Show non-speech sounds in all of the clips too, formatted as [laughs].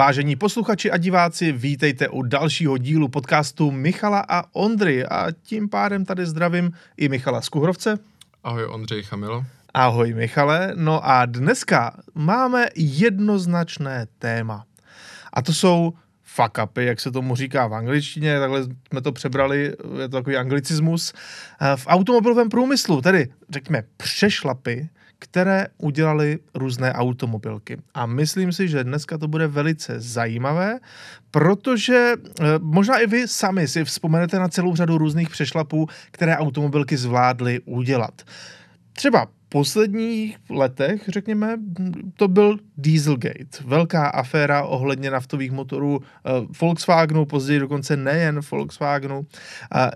Vážení posluchači a diváci, vítejte u dalšího dílu podcastu Michala a Ondry a tím pádem tady zdravím i Michala Skuhrovce. Ahoj Ondřej Chamilo. Ahoj Michale, no a dneska máme jednoznačné téma. A to jsou fuck upy, jak se tomu říká v angličtině, takhle jsme to přebrali, je to takový anglicismus. V automobilovém průmyslu, tedy řekněme přešlapy, které udělali různé automobilky. A myslím si, že dneska to bude velice zajímavé, protože eh, možná i vy sami si vzpomenete na celou řadu různých přešlapů, které automobilky zvládly udělat. Třeba posledních letech, řekněme, to byl Dieselgate. Velká aféra ohledně naftových motorů eh, Volkswagenu, později dokonce nejen Volkswagenu.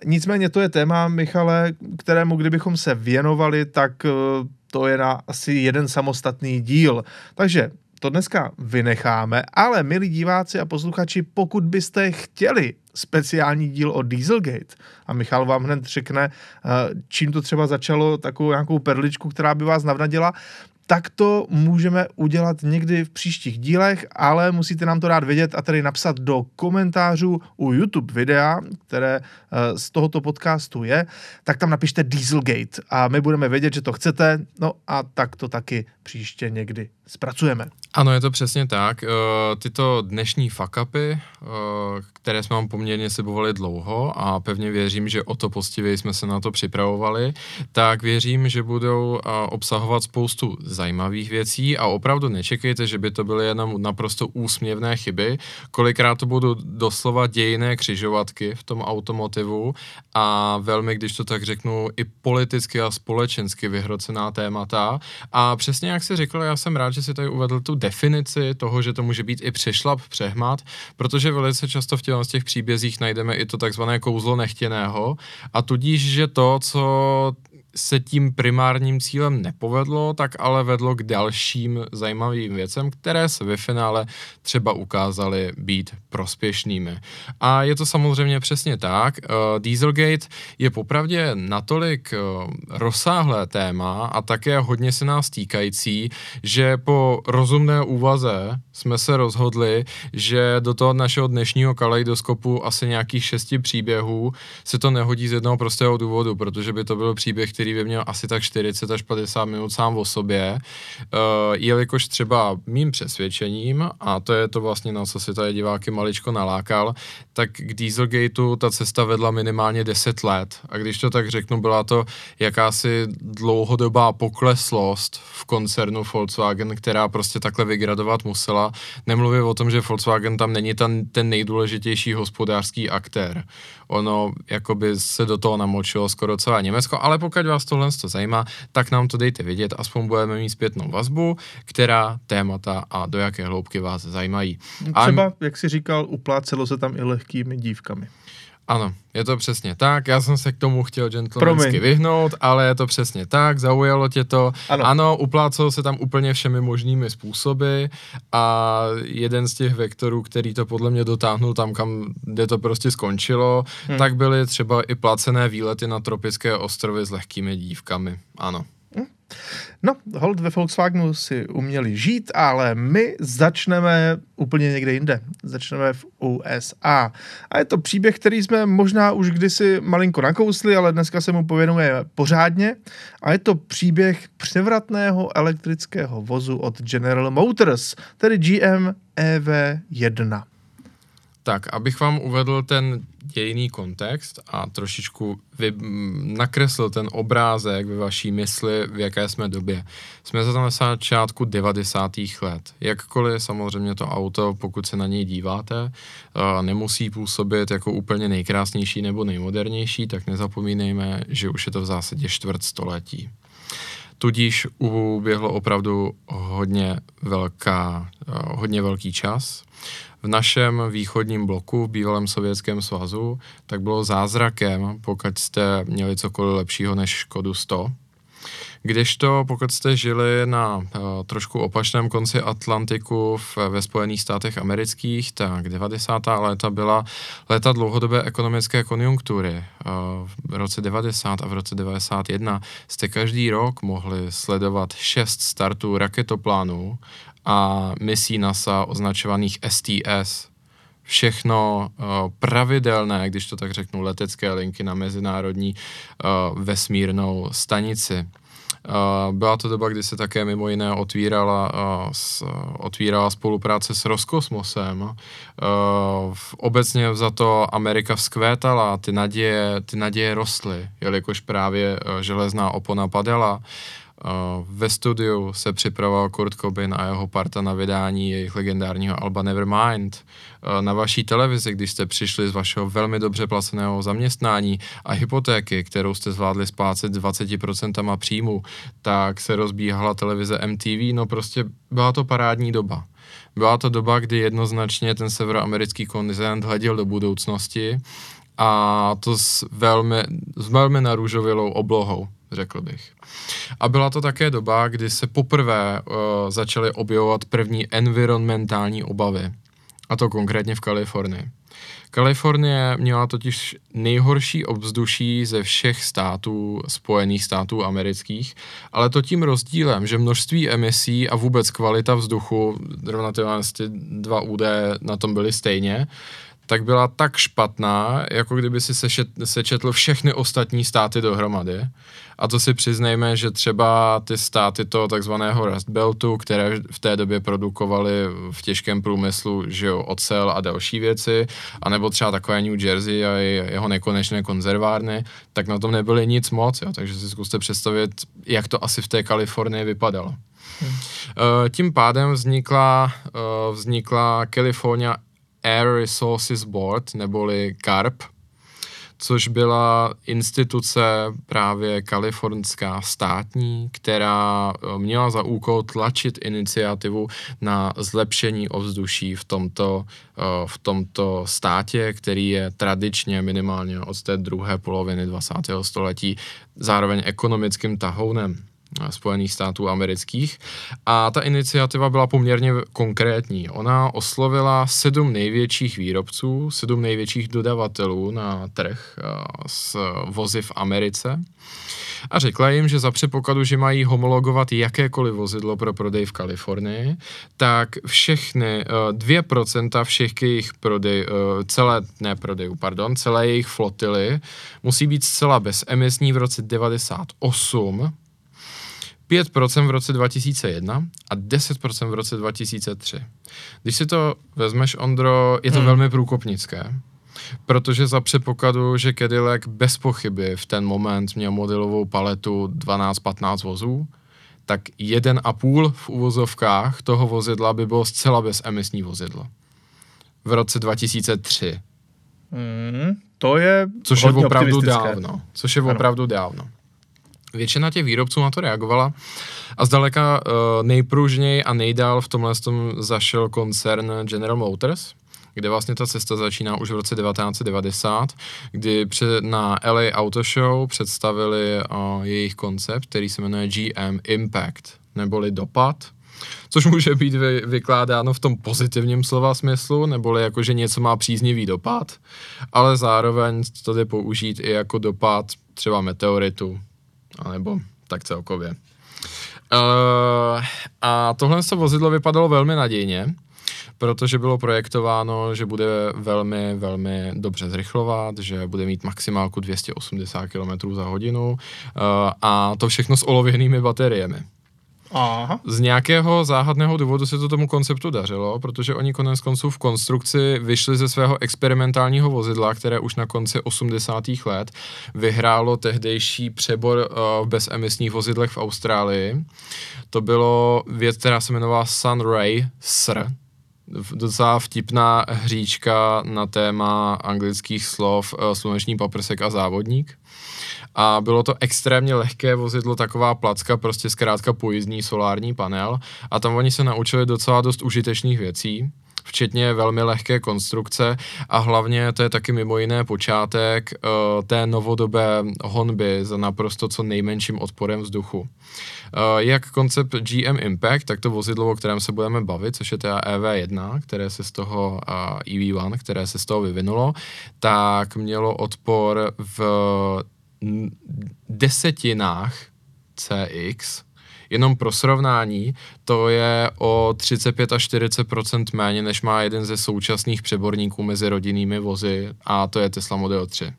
Nicméně to je téma, Michale, kterému kdybychom se věnovali, tak eh, to je na asi jeden samostatný díl. Takže to dneska vynecháme, ale milí diváci a posluchači, pokud byste chtěli speciální díl o Dieselgate a Michal vám hned řekne, eh, čím to třeba začalo, takovou nějakou perličku, která by vás navnadila, tak to můžeme udělat někdy v příštích dílech, ale musíte nám to dát vědět a tedy napsat do komentářů u YouTube videa, které eh, z tohoto podcastu je, tak tam napište Dieselgate a my budeme vědět, že to chcete, no a tak to taky příště někdy zpracujeme. Ano, je to přesně tak. Eh, tyto dnešní fuck-upy, eh, které jsme vám poměrně slibovali dlouho a pevně věřím, že o to postivěji jsme se na to připravovali, tak věřím, že budou obsahovat spoustu zajímavých věcí a opravdu nečekejte, že by to byly jenom naprosto úsměvné chyby. Kolikrát to budou doslova dějné křižovatky v tom automotivu a velmi, když to tak řeknu, i politicky a společensky vyhrocená témata. A přesně jak se řekl, já jsem rád, že si tady uvedl tu definici toho, že to může být i přešlap, přehmat, protože velice často v těch, těch příbězích najdeme i to takzvané kouzlo nechtěného a tudíž, že to, co se tím primárním cílem nepovedlo, tak ale vedlo k dalším zajímavým věcem, které se ve finále třeba ukázaly být prospěšnými. A je to samozřejmě přesně tak. Uh, Dieselgate je popravdě natolik uh, rozsáhlé téma a také hodně se nás týkající, že po rozumné úvaze jsme se rozhodli, že do toho našeho dnešního kaleidoskopu asi nějakých šesti příběhů se to nehodí z jednoho prostého důvodu, protože by to byl příběh, který který by měl asi tak 40 až 50 minut sám o sobě, uh, jelikož třeba mým přesvědčením, a to je to vlastně na co si tady diváky maličko nalákal, tak k Dieselgateu ta cesta vedla minimálně 10 let. A když to tak řeknu, byla to jakási dlouhodobá pokleslost v koncernu Volkswagen, která prostě takhle vygradovat musela. Nemluvím o tom, že Volkswagen tam není ten, ten nejdůležitější hospodářský aktér. Ono jakoby se do toho namočilo skoro celé Německo, ale pokud vás tohle to zajímá, tak nám to dejte vědět, aspoň budeme mít zpětnou vazbu, která témata a do jaké hloubky vás zajímají. Třeba, a... jak jsi říkal, uplácelo se tam i lehkými dívkami. Ano, je to přesně tak. Já jsem se k tomu chtěl gentlemansky vyhnout, ale je to přesně tak, zaujalo tě to. Ano, ano uplácelo se tam úplně všemi možnými způsoby a jeden z těch vektorů, který to podle mě dotáhnul tam, kam, kde to prostě skončilo, hmm. tak byly třeba i placené výlety na tropické ostrovy s lehkými dívkami. Ano. No, hold ve Volkswagenu si uměli žít, ale my začneme úplně někde jinde. Začneme v USA. A je to příběh, který jsme možná už kdysi malinko nakousli, ale dneska se mu pověnuje pořádně. A je to příběh převratného elektrického vozu od General Motors, tedy GM EV1. Tak, abych vám uvedl ten dějný kontext a trošičku vy, nakreslil ten obrázek ve vaší mysli, v jaké jsme době. Jsme za na začátku 90. let. Jakkoliv samozřejmě to auto, pokud se na něj díváte, nemusí působit jako úplně nejkrásnější nebo nejmodernější, tak nezapomínejme, že už je to v zásadě čtvrt století. Tudíž uběhlo opravdu hodně, velká, hodně velký čas v našem východním bloku, v bývalém Sovětském svazu, tak bylo zázrakem, pokud jste měli cokoliv lepšího než Škodu 100. Kdežto pokud jste žili na uh, trošku opačném konci Atlantiku v, ve Spojených státech amerických, tak 90. léta byla léta dlouhodobé ekonomické konjunktury. Uh, v roce 90 a v roce 91 jste každý rok mohli sledovat šest startů raketoplánů a misí NASA označovaných STS. Všechno uh, pravidelné, když to tak řeknu, letecké linky na mezinárodní uh, vesmírnou stanici. Uh, byla to doba, kdy se také mimo jiné otvírala, uh, s, otvírala spolupráce s Roskosmosem. Uh, obecně za to Amerika vzkvétala, ty naděje, ty naděje rostly, jelikož právě železná opona padala. Ve studiu se připravoval Kurt Cobain a jeho parta na vydání jejich legendárního alba Nevermind. Na vaší televizi, když jste přišli z vašeho velmi dobře placeného zaměstnání a hypotéky, kterou jste zvládli splácet 20% příjmu, tak se rozbíhala televize MTV, no prostě byla to parádní doba. Byla to doba, kdy jednoznačně ten severoamerický kontinent hleděl do budoucnosti a to s velmi, s velmi narůžovilou oblohou řekl bych. A byla to také doba, kdy se poprvé uh, začaly objevovat první environmentální obavy. A to konkrétně v Kalifornii. Kalifornie měla totiž nejhorší ovzduší ze všech států, Spojených států amerických, ale to tím rozdílem, že množství emisí a vůbec kvalita vzduchu, zrovna ty dva údaje na tom byly stejně, tak byla tak špatná, jako kdyby si sešet, sečetl všechny ostatní státy dohromady. A to si přiznejme, že třeba ty státy toho takzvaného Rust Beltu, které v té době produkovaly v těžkém průmyslu že jo, ocel a další věci, anebo třeba takové New Jersey a jeho nekonečné konzervárny, tak na tom nebyly nic moc, jo, takže si zkuste představit, jak to asi v té Kalifornii vypadalo. Hmm. Tím pádem vznikla, eh, vznikla California Air Resources Board, neboli CARP, což byla instituce právě kalifornská státní, která eh, měla za úkol tlačit iniciativu na zlepšení ovzduší v tomto, eh, v tomto státě, který je tradičně minimálně od té druhé poloviny 20. století zároveň ekonomickým tahounem. Spojených států amerických. A ta iniciativa byla poměrně konkrétní. Ona oslovila sedm největších výrobců, sedm největších dodavatelů na trh s vozy v Americe a řekla jim, že za předpokladu, že mají homologovat jakékoliv vozidlo pro prodej v Kalifornii, tak všechny, 2% všech jejich prodej, celé, ne prodejů, pardon, celé jejich flotily musí být zcela bezemisní v roce 98 5% v roce 2001 a 10% v roce 2003. Když si to vezmeš, Ondro, je to hmm. velmi průkopnické, protože za předpokladu, že Cadillac bez pochyby v ten moment měl modelovou paletu 12-15 vozů, tak jeden a půl v uvozovkách toho vozidla by bylo zcela bezemisní vozidlo. V roce 2003. Hmm, to je Což je opravdu dávno. Což je ano. opravdu dávno. Většina těch výrobců na to reagovala a zdaleka uh, nejpružněji a nejdál v tomhle tom zašel koncern General Motors, kde vlastně ta cesta začíná už v roce 1990, kdy před, na LA Auto Show představili uh, jejich koncept, který se jmenuje GM Impact, neboli dopad, což může být vy, vykládáno v tom pozitivním slova smyslu, neboli jako, že něco má příznivý dopad, ale zároveň to jde použít i jako dopad třeba meteoritu, anebo tak celkově. Uh, a tohle vozidlo vypadalo velmi nadějně, protože bylo projektováno, že bude velmi, velmi dobře zrychlovat, že bude mít maximálku 280 km za hodinu uh, a to všechno s olověnými bateriemi. Aha. Z nějakého záhadného důvodu se to tomu konceptu dařilo, protože oni konec konců v konstrukci vyšli ze svého experimentálního vozidla, které už na konci 80. let vyhrálo tehdejší přebor uh, v bezemisních vozidlech v Austrálii. To bylo věc, která se jmenovala Sunray SR, docela vtipná hříčka na téma anglických slov uh, sluneční paprsek a závodník. A bylo to extrémně lehké vozidlo, taková placka, prostě zkrátka pojízdní solární panel. A tam oni se naučili docela dost užitečných věcí, včetně velmi lehké konstrukce a hlavně to je taky mimo jiné počátek uh, té novodobé honby za naprosto co nejmenším odporem vzduchu. Uh, jak koncept GM Impact, tak to vozidlo, o kterém se budeme bavit, což je teda EV1, které se z toho uh, EV1, které se z toho vyvinulo, tak mělo odpor v desetinách CX, Jenom pro srovnání, to je o 35 až 40% méně, než má jeden ze současných přeborníků mezi rodinnými vozy a to je Tesla Model 3.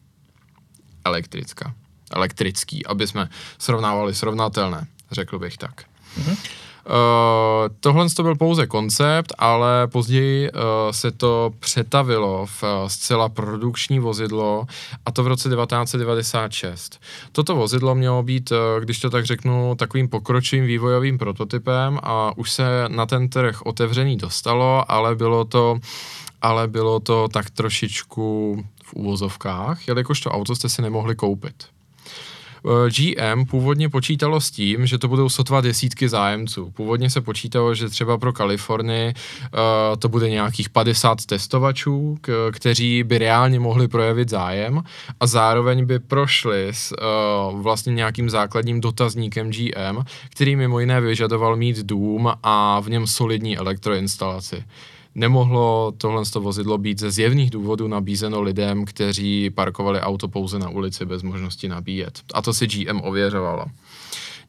Elektrická. Elektrický, aby jsme srovnávali srovnatelné, řekl bych tak. Mm-hmm. Uh, tohle to byl pouze koncept, ale později uh, se to přetavilo v uh, zcela produkční vozidlo a to v roce 1996. Toto vozidlo mělo být, když to tak řeknu, takovým pokročilým vývojovým prototypem a už se na ten trh otevřený dostalo, ale bylo to ale bylo to tak trošičku v úvozovkách, jelikož to auto jste si nemohli koupit. Eh, GM původně počítalo s tím, že to budou sotva desítky zájemců. Původně se počítalo, že třeba pro Kalifornii uh, to bude nějakých 50 testovačů, kteří by reálně mohli projevit zájem a zároveň by prošli s uh, vlastně nějakým základním dotazníkem GM, který mimo jiné vyžadoval mít dům a v něm solidní elektroinstalaci nemohlo tohle vozidlo být ze zjevných důvodů nabízeno lidem, kteří parkovali auto pouze na ulici bez možnosti nabíjet. A to si GM ověřovalo.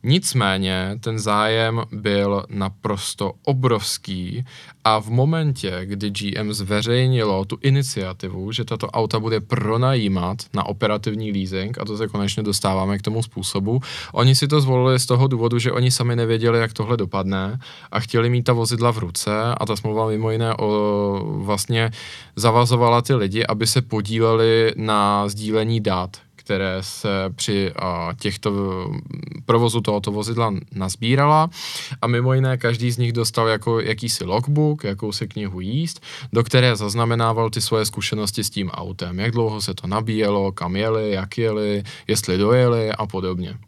Nicméně ten zájem byl naprosto obrovský a v momentě, kdy GM zveřejnilo tu iniciativu, že tato auta bude pronajímat na operativní leasing, a to se konečně dostáváme k tomu způsobu, oni si to zvolili z toho důvodu, že oni sami nevěděli, jak tohle dopadne a chtěli mít ta vozidla v ruce a ta smlouva mimo jiné o, vlastně zavazovala ty lidi, aby se podíleli na sdílení dat které se při těchto provozu tohoto vozidla nazbírala a mimo jiné každý z nich dostal jako jakýsi logbook, jakousi knihu jíst, do které zaznamenával ty svoje zkušenosti s tím autem, jak dlouho se to nabíjelo, kam jeli, jak jeli, jestli dojeli a podobně.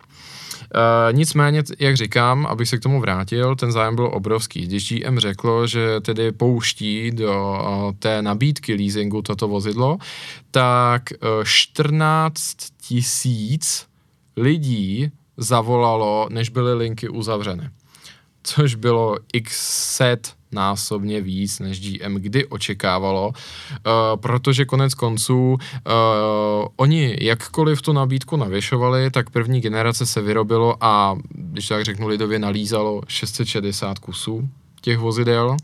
Uh, nicméně, jak říkám, abych se k tomu vrátil, ten zájem byl obrovský. Když GM řeklo, že tedy pouští do uh, té nabídky leasingu toto vozidlo, tak uh, 14 tisíc lidí zavolalo, než byly linky uzavřeny. Což bylo x set násobně víc, než GM kdy očekávalo, uh, protože konec konců uh, oni jakkoliv tu nabídku navyšovali, tak první generace se vyrobilo a, když tak řeknu lidově, nalízalo 660 kusů těch vozidel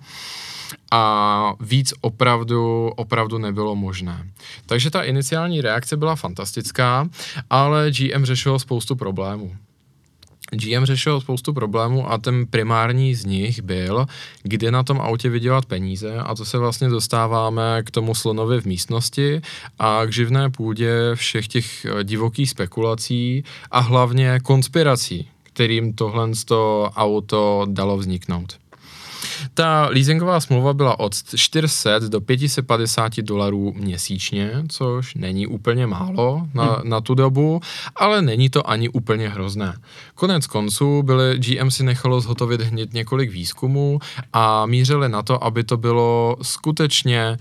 a víc opravdu, opravdu nebylo možné. Takže ta iniciální reakce byla fantastická, ale GM řešilo spoustu problémů. GM řešil spoustu problémů a ten primární z nich byl, kde na tom autě vydělat peníze a to se vlastně dostáváme k tomu slonovi v místnosti a k živné půdě všech těch eh, divokých spekulací a hlavně konspirací, kterým tohle auto dalo vzniknout. Ta leasingová smlouva byla od 400 do 550 dolarů měsíčně, což není úplně málo na, hmm. na tu dobu, ale není to ani úplně hrozné. Konec konců byly, GM si nechalo zhotovit hned několik výzkumů a mířili na to, aby to bylo skutečně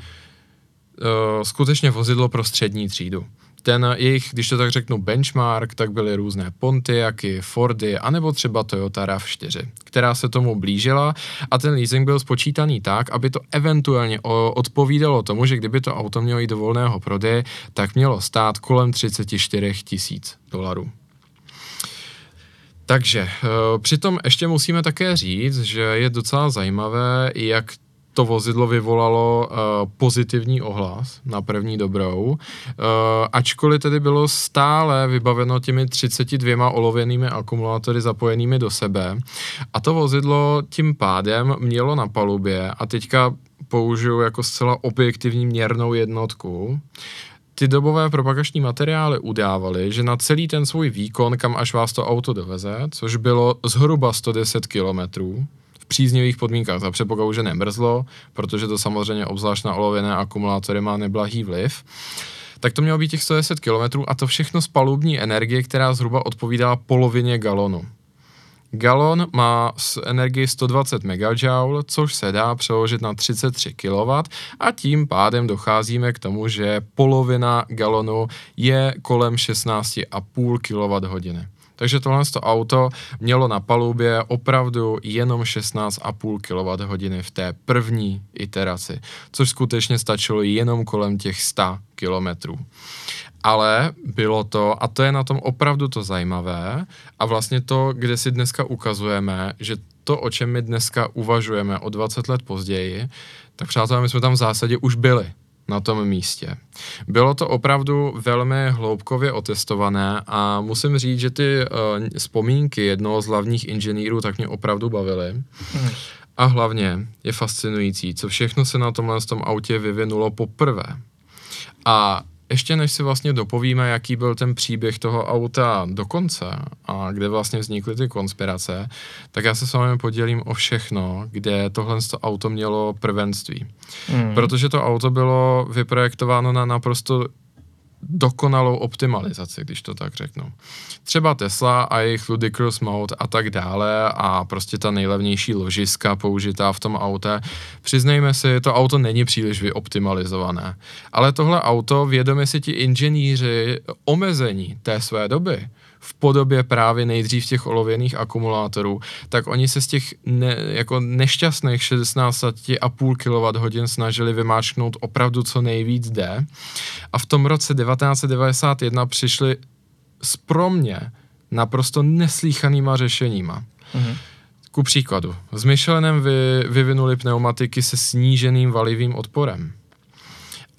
uh, skutečně vozidlo pro střední třídu ten jejich, když to tak řeknu, benchmark, tak byly různé Pontiaky, Fordy, anebo třeba Toyota RAV4, která se tomu blížila a ten leasing byl spočítaný tak, aby to eventuálně odpovídalo tomu, že kdyby to auto mělo jít do volného prodeje, tak mělo stát kolem 34 tisíc dolarů. Takže eh, přitom ještě musíme také říct, že je docela zajímavé, jak to vozidlo vyvolalo uh, pozitivní ohlas na první dobrou, uh, ačkoliv tedy bylo stále vybaveno těmi 32 olověnými akumulátory zapojenými do sebe. A to vozidlo tím pádem mělo na palubě, a teďka použiju jako zcela objektivní měrnou jednotku, ty dobové propagační materiály udávaly, že na celý ten svůj výkon, kam až vás to auto doveze, což bylo zhruba 110 kilometrů, příznivých podmínkách za předpokladu, že nemrzlo, protože to samozřejmě obzvlášť na olověné akumulátory má neblahý vliv tak to mělo být těch 110 km a to všechno z palubní energie, která zhruba odpovídala polovině galonu. Galon má s energii 120 MJ, což se dá přeložit na 33 kW a tím pádem docházíme k tomu, že polovina galonu je kolem 16,5 kWh. Takže tohle to auto mělo na palubě opravdu jenom 16,5 kWh v té první iteraci, což skutečně stačilo jenom kolem těch 100 kilometrů. Ale bylo to, a to je na tom opravdu to zajímavé, a vlastně to, kde si dneska ukazujeme, že to, o čem my dneska uvažujeme o 20 let později, tak přátelé, my jsme tam v zásadě už byli na tom místě. Bylo to opravdu velmi hloubkově otestované a musím říct, že ty uh, vzpomínky jednoho z hlavních inženýrů tak mě opravdu bavily. Mm. A hlavně je fascinující, co všechno se na tomhle tom autě vyvinulo poprvé. A ještě než si vlastně dopovíme, jaký byl ten příběh toho auta do konce a kde vlastně vznikly ty konspirace, tak já se s vámi podělím o všechno, kde tohle auto mělo prvenství. Mm. Protože to auto bylo vyprojektováno na naprosto dokonalou optimalizaci, když to tak řeknu. Třeba Tesla a jejich ludicrous mode a tak dále a prostě ta nejlevnější ložiska použitá v tom autě. Přiznejme si, to auto není příliš vyoptimalizované. Ale tohle auto, vědomi si ti inženýři omezení té své doby, v podobě právě nejdřív těch olověných akumulátorů, tak oni se z těch ne, jako nešťastných 16,5 kWh snažili vymáčknout opravdu co nejvíc D. A v tom roce 1991 přišli s pro mě naprosto neslíchanýma řešeníma. Mm-hmm. Ku příkladu, s Michelenem vy, vyvinuli pneumatiky se sníženým valivým odporem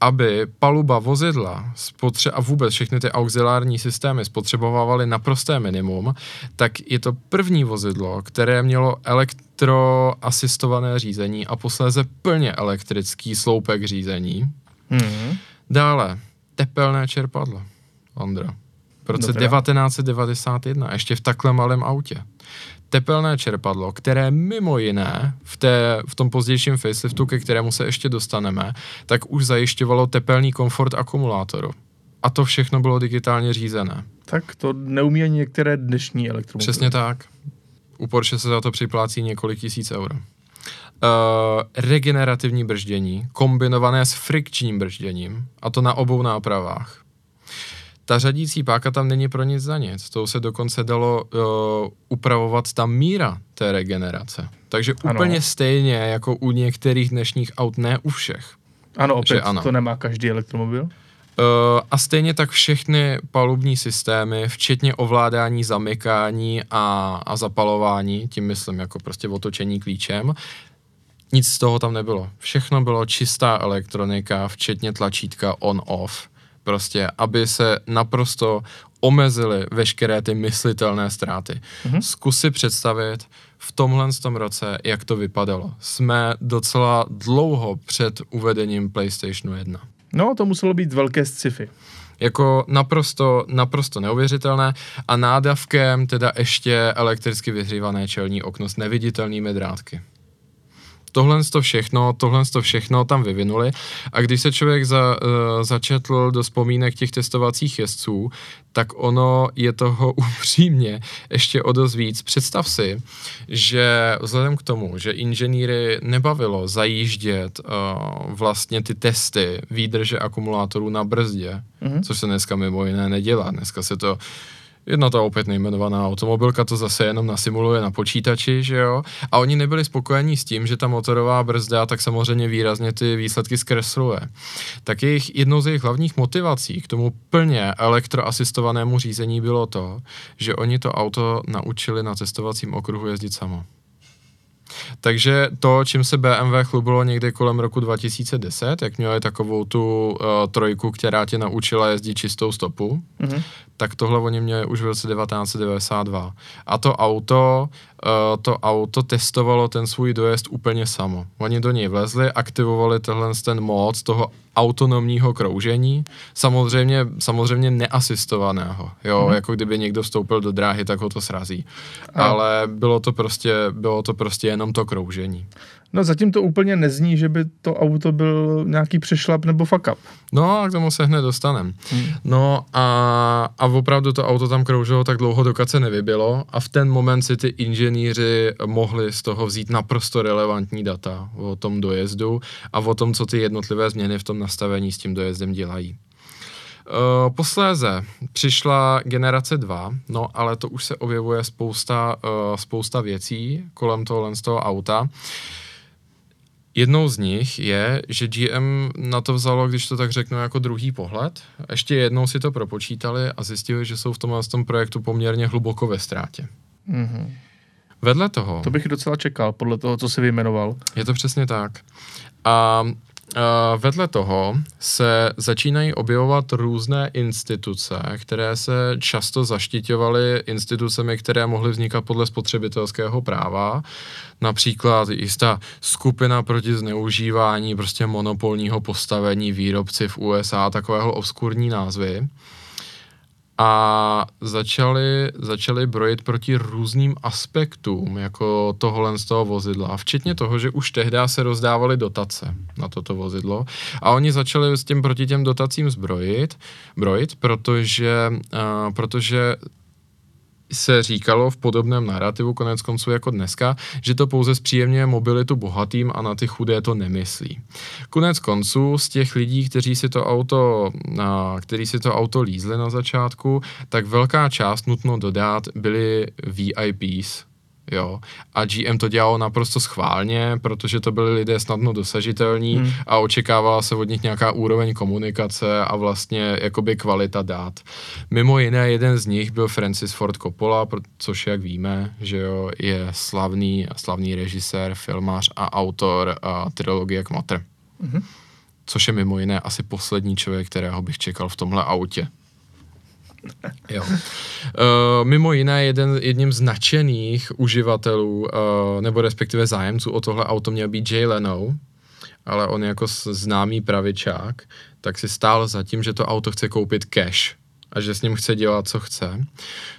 aby paluba vozidla spotře- a vůbec všechny ty auxiliární systémy spotřebovávaly naprosté minimum, tak je to první vozidlo, které mělo elektroasistované řízení a posléze plně elektrický sloupek řízení. Mm-hmm. Dále, tepelné čerpadlo, Ondro. V roce Dobrá. 1991, ještě v takhle malém autě tepelné čerpadlo, které mimo jiné v, té, v tom pozdějším faceliftu, ke kterému se ještě dostaneme, tak už zajišťovalo tepelný komfort akumulátoru. A to všechno bylo digitálně řízené. Tak to neumí ani některé dnešní elektromobily. Přesně tak. U Porsche se za to připlácí několik tisíc euro. Uh, regenerativní brždění, kombinované s frikčním bržděním, a to na obou nápravách ta řadící páka tam není pro nic za nic. To se dokonce dalo uh, upravovat ta míra té regenerace. Takže ano. úplně stejně jako u některých dnešních aut, ne u všech. Ano, opět ano. to nemá každý elektromobil. Uh, a stejně tak všechny palubní systémy, včetně ovládání zamykání a, a zapalování, tím myslím jako prostě otočení klíčem, nic z toho tam nebylo. Všechno bylo čistá elektronika, včetně tlačítka on-off prostě, aby se naprosto omezily veškeré ty myslitelné ztráty. Mm-hmm. Zkus si představit v tomhle tom roce, jak to vypadalo. Jsme docela dlouho před uvedením PlayStationu 1. No, to muselo být velké sci-fi. Jako naprosto, naprosto neuvěřitelné a nádavkem teda ještě elektricky vyhřívané čelní okno s neviditelnými drátky tohle to všechno, tohle to všechno tam vyvinuli a když se člověk za, uh, začetl do vzpomínek těch testovacích jezdců, tak ono je toho [laughs] upřímně ještě o dost víc. Představ si, že vzhledem k tomu, že inženýry nebavilo zajíždět uh, vlastně ty testy výdrže akumulátorů na brzdě, mm-hmm. což se dneska mimo jiné nedělá. Dneska se to Jedna ta opět nejmenovaná automobilka to zase jenom nasimuluje na počítači, že jo? A oni nebyli spokojení s tím, že ta motorová brzda tak samozřejmě výrazně ty výsledky zkresluje. Tak jejich, jednou z jejich hlavních motivací k tomu plně elektroasistovanému řízení bylo to, že oni to auto naučili na testovacím okruhu jezdit samo. Takže to, čím se BMW chlubilo někde kolem roku 2010, jak měli takovou tu uh, trojku, která tě naučila jezdit čistou stopu, mm-hmm. tak tohle oni měli už v roce 1992. A to auto, uh, to auto testovalo ten svůj dojezd úplně samo. Oni do něj vlezli, aktivovali tenhle ten mod toho autonomního kroužení, samozřejmě, samozřejmě neasistovaného, jo, mm-hmm. jako kdyby někdo vstoupil do dráhy, tak ho to srazí. A. Ale bylo to prostě, bylo to prostě jenom to kroužení. No zatím to úplně nezní, že by to auto byl nějaký přešlap nebo fuck up. No a k tomu se hned dostanem. Hmm. No a, a opravdu to auto tam kroužilo tak dlouho, dokud se nevybilo a v ten moment si ty inženýři mohli z toho vzít naprosto relevantní data o tom dojezdu a o tom, co ty jednotlivé změny v tom nastavení s tím dojezdem dělají. Uh, posléze přišla generace 2, no ale to už se objevuje spousta, uh, spousta věcí kolem tohle z toho auta. Jednou z nich je, že GM na to vzalo, když to tak řeknu, jako druhý pohled. Ještě jednou si to propočítali a zjistili, že jsou v tomhle tom projektu poměrně hluboko ve ztrátě. Mm-hmm. Vedle toho... To bych docela čekal, podle toho, co si vyjmenoval. Je to přesně tak. A Uh, vedle toho se začínají objevovat různé instituce, které se často zaštiťovaly institucemi, které mohly vznikat podle spotřebitelského práva. Například jistá skupina proti zneužívání prostě monopolního postavení výrobci v USA, takového obskurní názvy a začali, začali brojit proti různým aspektům jako tohle z toho vozidla, včetně toho, že už tehdy se rozdávaly dotace na toto vozidlo. A oni začali s tím proti těm dotacím zbrojit, brojit, protože, uh, protože se říkalo v podobném narrativu konec konců jako dneska, že to pouze zpříjemňuje mobilitu bohatým a na ty chudé to nemyslí. Konec konců z těch lidí, kteří si to auto, kteří si to auto lízli na začátku, tak velká část nutno dodat byli VIPs, Jo. A GM to dělalo naprosto schválně, protože to byli lidé snadno dosažitelní hmm. a očekávala se od nich nějaká úroveň komunikace a vlastně jakoby kvalita dát. Mimo jiné, jeden z nich byl Francis Ford Coppola, což jak víme, že jo, je slavný, slavný režisér, filmář a autor a trilogie Kmotr. Hmm. Což je mimo jiné asi poslední člověk, kterého bych čekal v tomhle autě. Jo. Uh, mimo jiné, jeden, jedním z nadšených uživatelů, uh, nebo respektive zájemců o tohle auto měl být Jay Leno, ale on jako známý pravičák, tak si stál za tím, že to auto chce koupit cash a že s ním chce dělat, co chce,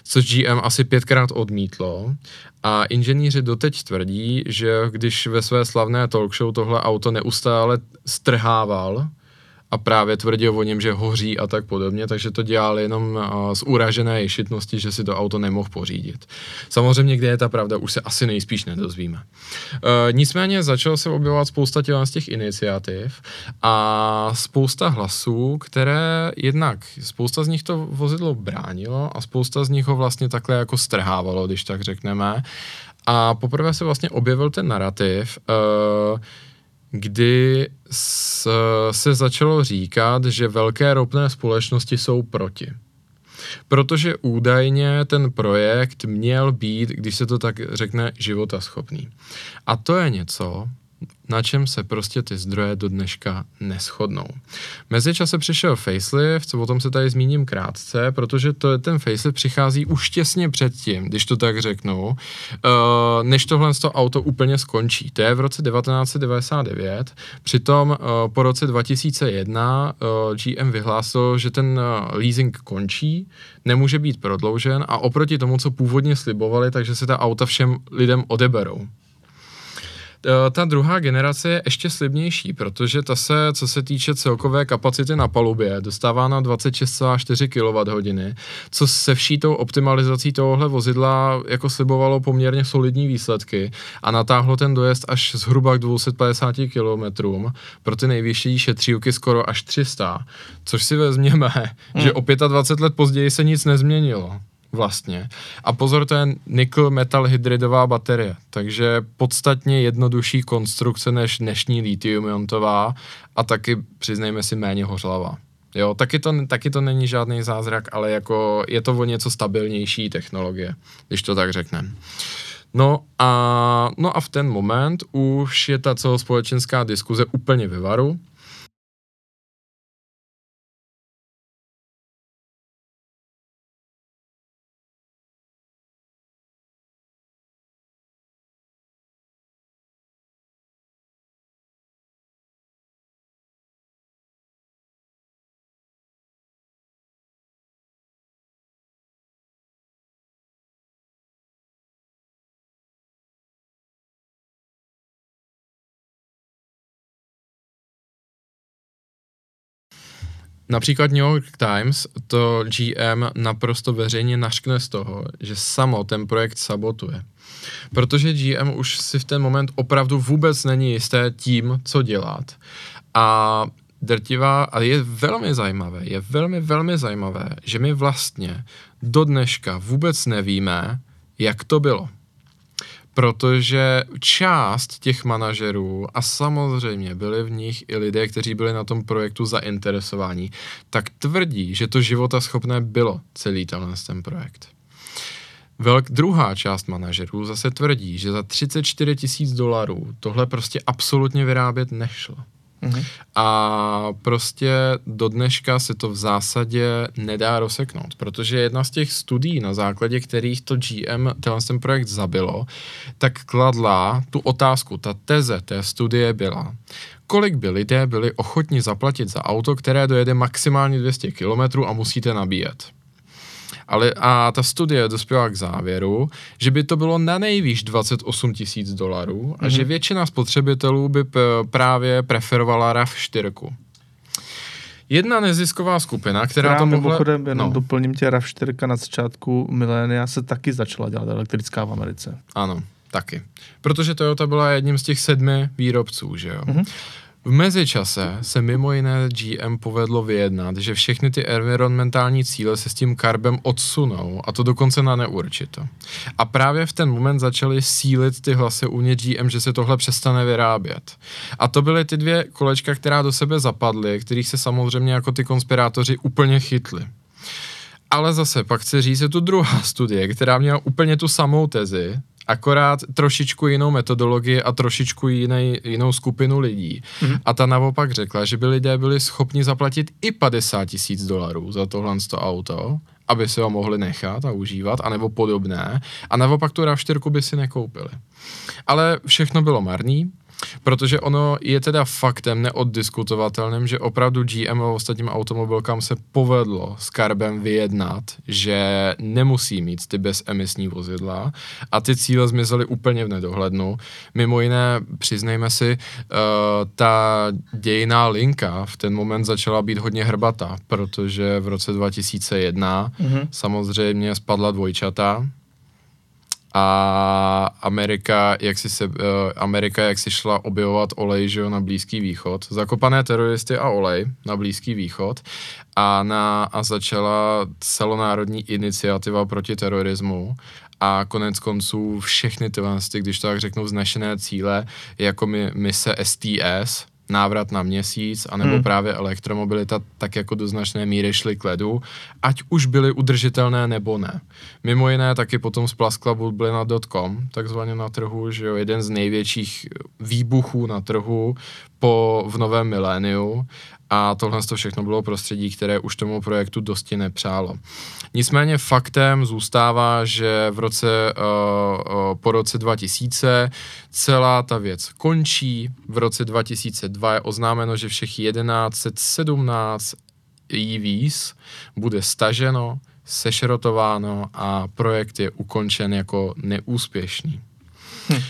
což GM asi pětkrát odmítlo a inženýři doteď tvrdí, že když ve své slavné talk show tohle auto neustále strhával, a právě tvrdil o něm, že hoří a tak podobně, takže to dělal jenom z uražené ješitnosti, že si to auto nemohl pořídit. Samozřejmě, kde je ta pravda, už se asi nejspíš nedozvíme. E, nicméně začalo se objevovat spousta z těch iniciativ a spousta hlasů, které jednak, spousta z nich to vozidlo bránilo a spousta z nich ho vlastně takhle jako strhávalo, když tak řekneme. A poprvé se vlastně objevil ten narrativ, uh, kdy se začalo říkat, že velké ropné společnosti jsou proti. Protože údajně ten projekt měl být, když se to tak řekne, životaschopný. A to je něco, na čem se prostě ty zdroje do dneška neschodnou. Mezičase přišel facelift, o tom se tady zmíním krátce, protože to, ten facelift přichází už těsně předtím, když to tak řeknu, uh, než tohle to auto úplně skončí. To je v roce 1999, přitom uh, po roce 2001 uh, GM vyhlásil, že ten leasing končí, nemůže být prodloužen a oproti tomu, co původně slibovali, takže se ta auta všem lidem odeberou. Eh, ta druhá generace je ještě slibnější, protože ta se, co se týče celkové kapacity na palubě, dostává na 26,4 kWh, co se vší tou optimalizací tohohle vozidla jako slibovalo poměrně solidní výsledky a natáhlo ten dojezd až zhruba k 250 km, pro ty nejvyšší šetřílky skoro až 300, což si vezměme, [laughs] hmm. že o 25 let později se nic nezměnilo vlastně. A pozor, to je nickel metal hydridová baterie, takže podstatně jednodušší konstrukce než dnešní lithium iontová a taky, přiznejme si, méně hořlavá. Jo, taky to, taky to není žádný zázrak, ale jako je to o něco stabilnější technologie, když to tak řekneme. No a, no a v ten moment už je ta celospolečenská diskuze úplně vyvaru Například New York Times to GM naprosto veřejně naškne z toho, že samo ten projekt sabotuje. Protože GM už si v ten moment opravdu vůbec není jisté tím, co dělat. A drtivá, a je velmi zajímavé, je velmi, velmi zajímavé, že my vlastně do dneška vůbec nevíme, jak to bylo. Protože část těch manažerů a samozřejmě byli v nich i lidé, kteří byli na tom projektu zainteresováni, tak tvrdí, že to života schopné bylo celý tenhle ten projekt. Velk, druhá část manažerů zase tvrdí, že za 34 tisíc dolarů tohle prostě absolutně vyrábět nešlo. Mm-hmm. A prostě do dneška se to v zásadě nedá rozseknout, protože jedna z těch studií, na základě kterých to GM tenhle ten projekt zabilo, tak kladla tu otázku, ta teze té studie byla, kolik by lidé byli ochotni zaplatit za auto, které dojede maximálně 200 km a musíte nabíjet. Ale a ta studie dospěla k závěru, že by to bylo na nejvýš 28 tisíc dolarů a mm-hmm. že většina spotřebitelů by p- právě preferovala RAV4. Jedna nezisková skupina, která, která to mohla... Mimochodem, jenom no. doplním tě, RAV4 na začátku milénia se taky začala dělat elektrická v Americe. Ano, taky. Protože Toyota byla jedním z těch sedmi výrobců, že jo. Mm-hmm. V mezičase se mimo jiné GM povedlo vyjednat, že všechny ty environmentální cíle se s tím karbem odsunou, a to dokonce na neurčito. A právě v ten moment začaly sílit ty hlasy uvnitř GM, že se tohle přestane vyrábět. A to byly ty dvě kolečka, která do sebe zapadly, kterých se samozřejmě jako ty konspirátoři úplně chytli. Ale zase pak chci říct, je tu druhá studie, která měla úplně tu samou tezi, akorát trošičku jinou metodologii a trošičku jiný, jinou skupinu lidí. Mm-hmm. A ta naopak řekla, že by lidé byli schopni zaplatit i 50 tisíc dolarů za tohle auto, aby si ho mohli nechat a užívat, anebo podobné. A naopak tu RAV4 by si nekoupili. Ale všechno bylo marný, Protože ono je teda faktem neoddiskutovatelným, že opravdu GM a ostatním automobilkám se povedlo s Carbem vyjednat, že nemusí mít ty bezemisní vozidla a ty cíle zmizely úplně v nedohlednu. Mimo jiné, přiznejme si, uh, ta dějiná linka v ten moment začala být hodně hrbatá, protože v roce 2001 mm-hmm. samozřejmě spadla dvojčata, a Amerika, jak si, se, uh, Amerika, jak si šla objevovat olej že jo, na Blízký východ, zakopané teroristy a olej na Blízký východ. A, na, a začala celonárodní iniciativa proti terorismu. A konec konců všechny tyhle, když to tak řeknu, vznešené cíle, jako my, mise STS, návrat na měsíc, anebo hmm. právě elektromobilita tak jako do značné míry šly k ledu, ať už byly udržitelné nebo ne. Mimo jiné taky potom splaskla bublina.com, takzvaně na trhu, že jo, jeden z největších výbuchů na trhu po v novém miléniu a tohle to všechno bylo prostředí, které už tomu projektu dosti nepřálo. Nicméně faktem zůstává, že v roce, uh, uh, po roce 2000 celá ta věc končí. V roce 2002 je oznámeno, že všech 1117 EVs bude staženo, sešrotováno a projekt je ukončen jako neúspěšný. Hm.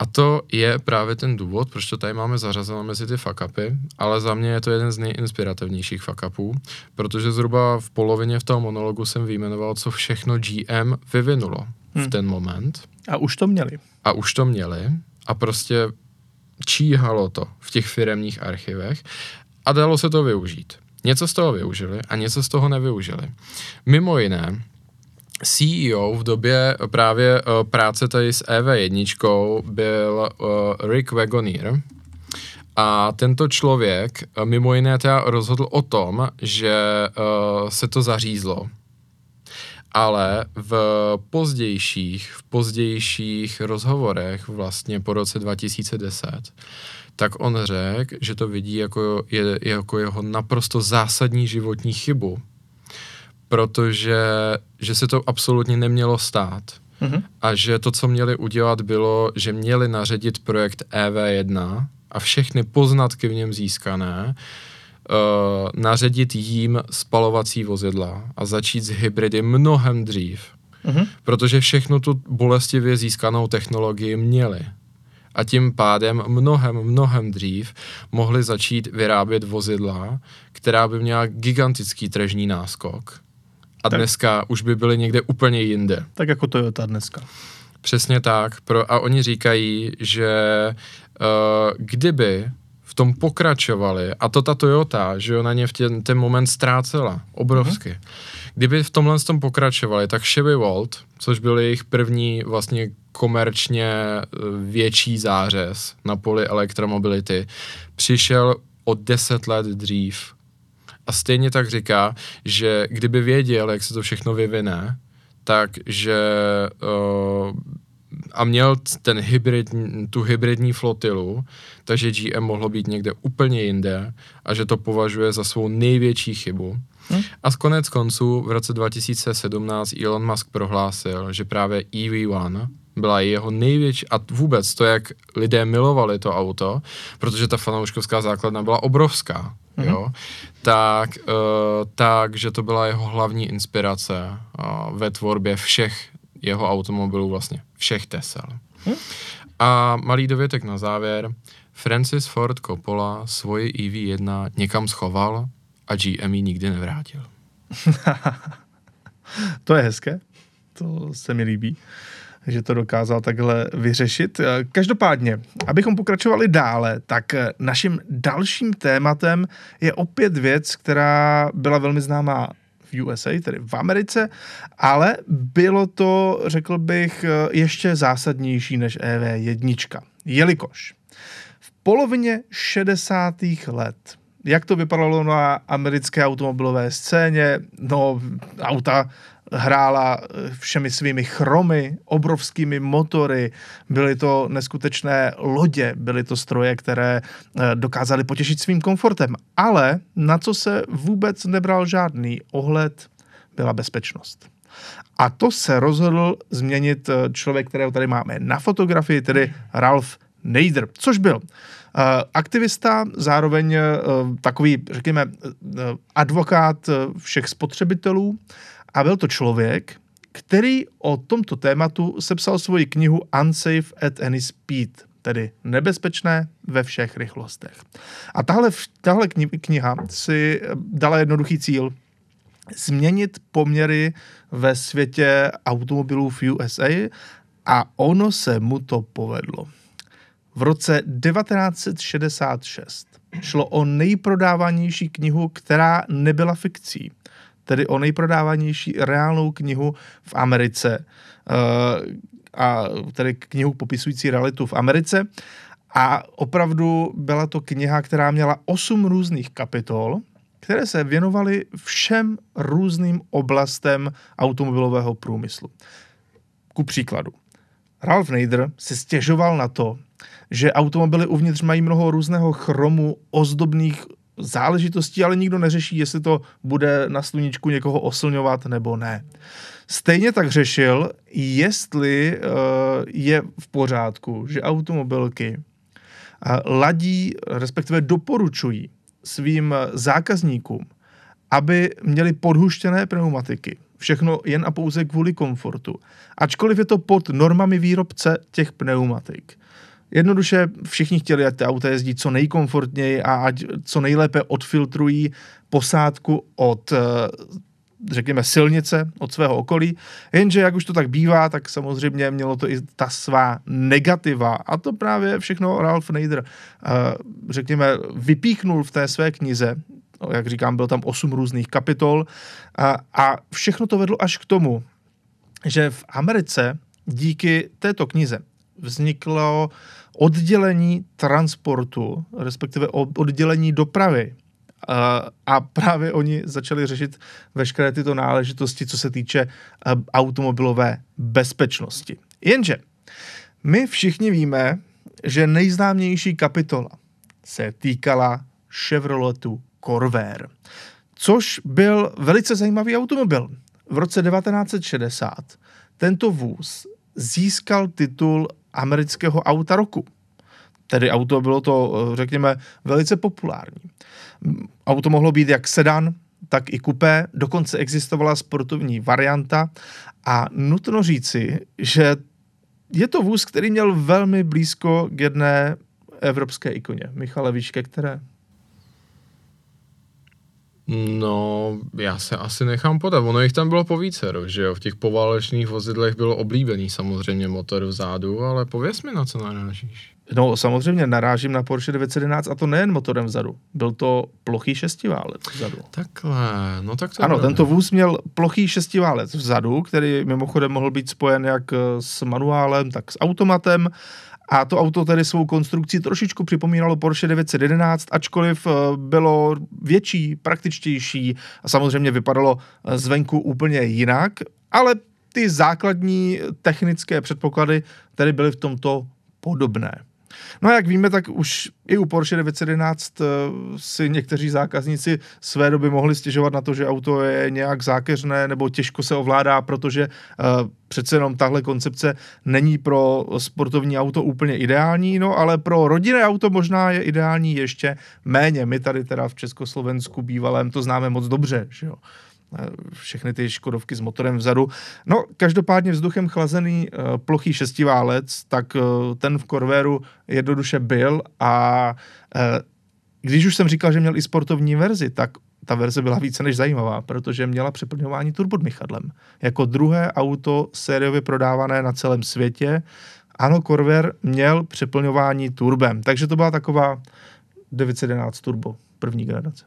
A to je právě ten důvod, proč to tady máme zařazeno mezi ty fuck-upy, ale za mě je to jeden z nejinspirativnějších fuck-upů, protože zhruba v polovině v tom monologu jsem vyjmenoval, co všechno GM vyvinulo hmm. v ten moment. A už to měli. A už to měli a prostě číhalo to v těch firemních archivech a dalo se to využít. Něco z toho využili a něco z toho nevyužili. Mimo jiné, CEO v době právě uh, práce tady s EV1 byl uh, Rick Wagoneer. A tento člověk mimo jiné teda rozhodl o tom, že se to zařízlo. Ale v pozdějších, v pozdějších rozhovorech vlastně po roce 2010, tak on řekl, že to vidí jako, je, jako jeho naprosto zásadní životní chybu, protože že se to absolutně nemělo stát. Mm-hmm. A že to, co měli udělat, bylo, že měli naředit projekt EV1 a všechny poznatky v něm získané uh, naředit jím spalovací vozidla a začít s hybridy mnohem dřív. Mm-hmm. Protože všechno tu bolestivě získanou technologii měli. A tím pádem mnohem, mnohem dřív mohli začít vyrábět vozidla, která by měla gigantický tržní náskok a tak, dneska už by byly někde úplně jinde. Tak jako Toyota dneska. Přesně tak. Pro, a oni říkají, že uh, kdyby v tom pokračovali, a to ta Toyota, že jo, na ně v ten, ten moment ztrácela obrovsky. Mm-hmm. Kdyby v tomhle tom pokračovali, tak Chevy Volt, což byl jejich první vlastně komerčně eh, větší zářez na poli elektromobility přišel o 10 let dřív. A stejně tak říká, že kdyby věděl, jak se to všechno vyvine, takže uh, a měl ten hybrid, tu hybridní flotilu, takže GM mohlo být někde úplně jinde a že to považuje za svou největší chybu. Hmm. A z konec konců v roce 2017 Elon Musk prohlásil, že právě EV1 byla jeho největší, a vůbec to, jak lidé milovali to auto, protože ta fanouškovská základna byla obrovská, mm-hmm. jo, tak, uh, tak, že to byla jeho hlavní inspirace uh, ve tvorbě všech jeho automobilů, vlastně všech Tesel. Mm. A malý dovětek na závěr. Francis Ford Coppola svoji EV1 někam schoval a GM ji nikdy nevrátil. [laughs] to je hezké, to se mi líbí že to dokázal takhle vyřešit. Každopádně, abychom pokračovali dále, tak naším dalším tématem je opět věc, která byla velmi známá v USA, tedy v Americe, ale bylo to, řekl bych, ještě zásadnější než EV1. Jelikož v polovině 60. let jak to vypadalo na americké automobilové scéně, no auta hrála eh, všemi svými chromy, obrovskými motory, byly to neskutečné lodě, byly to stroje, které eh, dokázaly potěšit svým komfortem. Ale na co se vůbec nebral žádný ohled, byla bezpečnost. A to se rozhodl změnit eh, člověk, kterého tady máme na fotografii, tedy Ralph Nader, což byl aktivista, zároveň takový, řekněme, advokát všech spotřebitelů a byl to člověk, který o tomto tématu sepsal svoji knihu Unsafe at Any Speed, tedy nebezpečné ve všech rychlostech. A tahle, tahle kniha si dala jednoduchý cíl, změnit poměry ve světě automobilů v USA a ono se mu to povedlo. V roce 1966 šlo o nejprodávanější knihu, která nebyla fikcí tedy o nejprodávanější reálnou knihu v Americe, uh, a tedy knihu popisující realitu v Americe. A opravdu byla to kniha, která měla osm různých kapitol, které se věnovaly všem různým oblastem automobilového průmyslu. Ku příkladu, Ralph Nader si stěžoval na to, že automobily uvnitř mají mnoho různého chromu, ozdobných záležitostí, ale nikdo neřeší, jestli to bude na sluníčku někoho oslňovat nebo ne. Stejně tak řešil, jestli uh, je v pořádku, že automobilky uh, ladí, respektive doporučují svým zákazníkům, aby měli podhuštěné pneumatiky. Všechno jen a pouze kvůli komfortu. Ačkoliv je to pod normami výrobce těch pneumatik. Jednoduše všichni chtěli, ať ty auta jezdí co nejkomfortněji a ať co nejlépe odfiltrují posádku od eh, řekněme, silnice od svého okolí. Jenže, jak už to tak bývá, tak samozřejmě mělo to i ta svá negativa. A to právě všechno Ralph Nader, eh, řekněme, vypíchnul v té své knize. Jak říkám, byl tam osm různých kapitol. A všechno to vedlo až k tomu, že v Americe díky této knize vzniklo oddělení transportu, respektive oddělení dopravy. A právě oni začali řešit veškeré tyto náležitosti, co se týče automobilové bezpečnosti. Jenže my všichni víme, že nejznámější kapitola se týkala Chevroletu Corvair, což byl velice zajímavý automobil. V roce 1960 tento vůz získal titul amerického auta roku. Tedy auto bylo to, eh, řekněme, velice populární. Auto mohlo být jak sedan, tak i kupé, dokonce existovala sportovní varianta a nutno říci, že je to vůz, který měl velmi blízko k jedné evropské ikoně. Michale, víš ke které? No, já se asi nechám podat. Ono jich tam bylo po více, že jo? V těch poválečných vozidlech bylo oblíbený samozřejmě motor vzadu, ale pověs mi, na co narážíš. No samozřejmě narážím na Porsche 911 a to nejen motorem vzadu. Byl to plochý šestiválec vzadu. Takhle, no tak to Ano, pravda. tento vůz měl plochý šestiválec vzadu, který mimochodem mohl být spojen jak s manuálem, tak s automatem. A to auto tedy svou konstrukcí trošičku připomínalo Porsche 911, ačkoliv eh, bylo větší, praktičtější a samozřejmě vypadalo eh, zvenku úplně jinak, ale ty základní technické předpoklady tedy byly v tomto podobné. No a jak víme, tak už i u Porsche 911 eh, si někteří zákazníci své doby mohli stěžovat na to, že auto je nějak zákeřné nebo těžko se ovládá, protože eh, přece jenom tahle koncepce není pro sportovní auto úplně ideální, no ale pro rodinné auto možná je ideální ještě méně. My tady teda v Československu bývalém to známe moc dobře, že jo všechny ty Škodovky s motorem vzadu. No, každopádně vzduchem chlazený uh, plochý šestiválec, tak uh, ten v Corvéru jednoduše byl a když už jsem říkal, že měl i sportovní verzi, tak ta verze byla více než zajímavá, protože měla přeplňování turbodmychadlem. Jako druhé auto sériově prodávané na celém světě. Ano, Corvair měl přeplňování turbem, takže to byla taková 911 turbo první generace.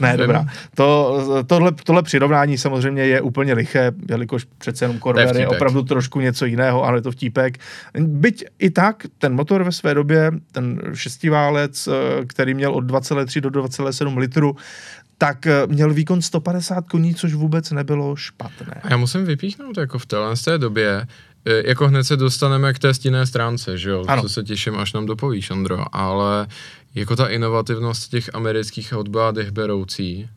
Ne, dobrá. To, tohle, tohle přirovnání samozřejmě je úplně liché, jelikož přece jenom Corvair je, je opravdu trošku něco jiného, ale je to vtípek. Byť i tak, ten motor ve své době, ten šestiválec, který měl od 2,3 do 2,7 litru, tak měl výkon 150 koní, což vůbec nebylo špatné. A já musím vypíchnout jako v téhle z té době, jako hned se dostaneme k té stinné stránce, že jo, ano. co se těším, až nám dopovíš, Ondro, ale jako ta inovativnost těch amerických aut byla dechberoucí.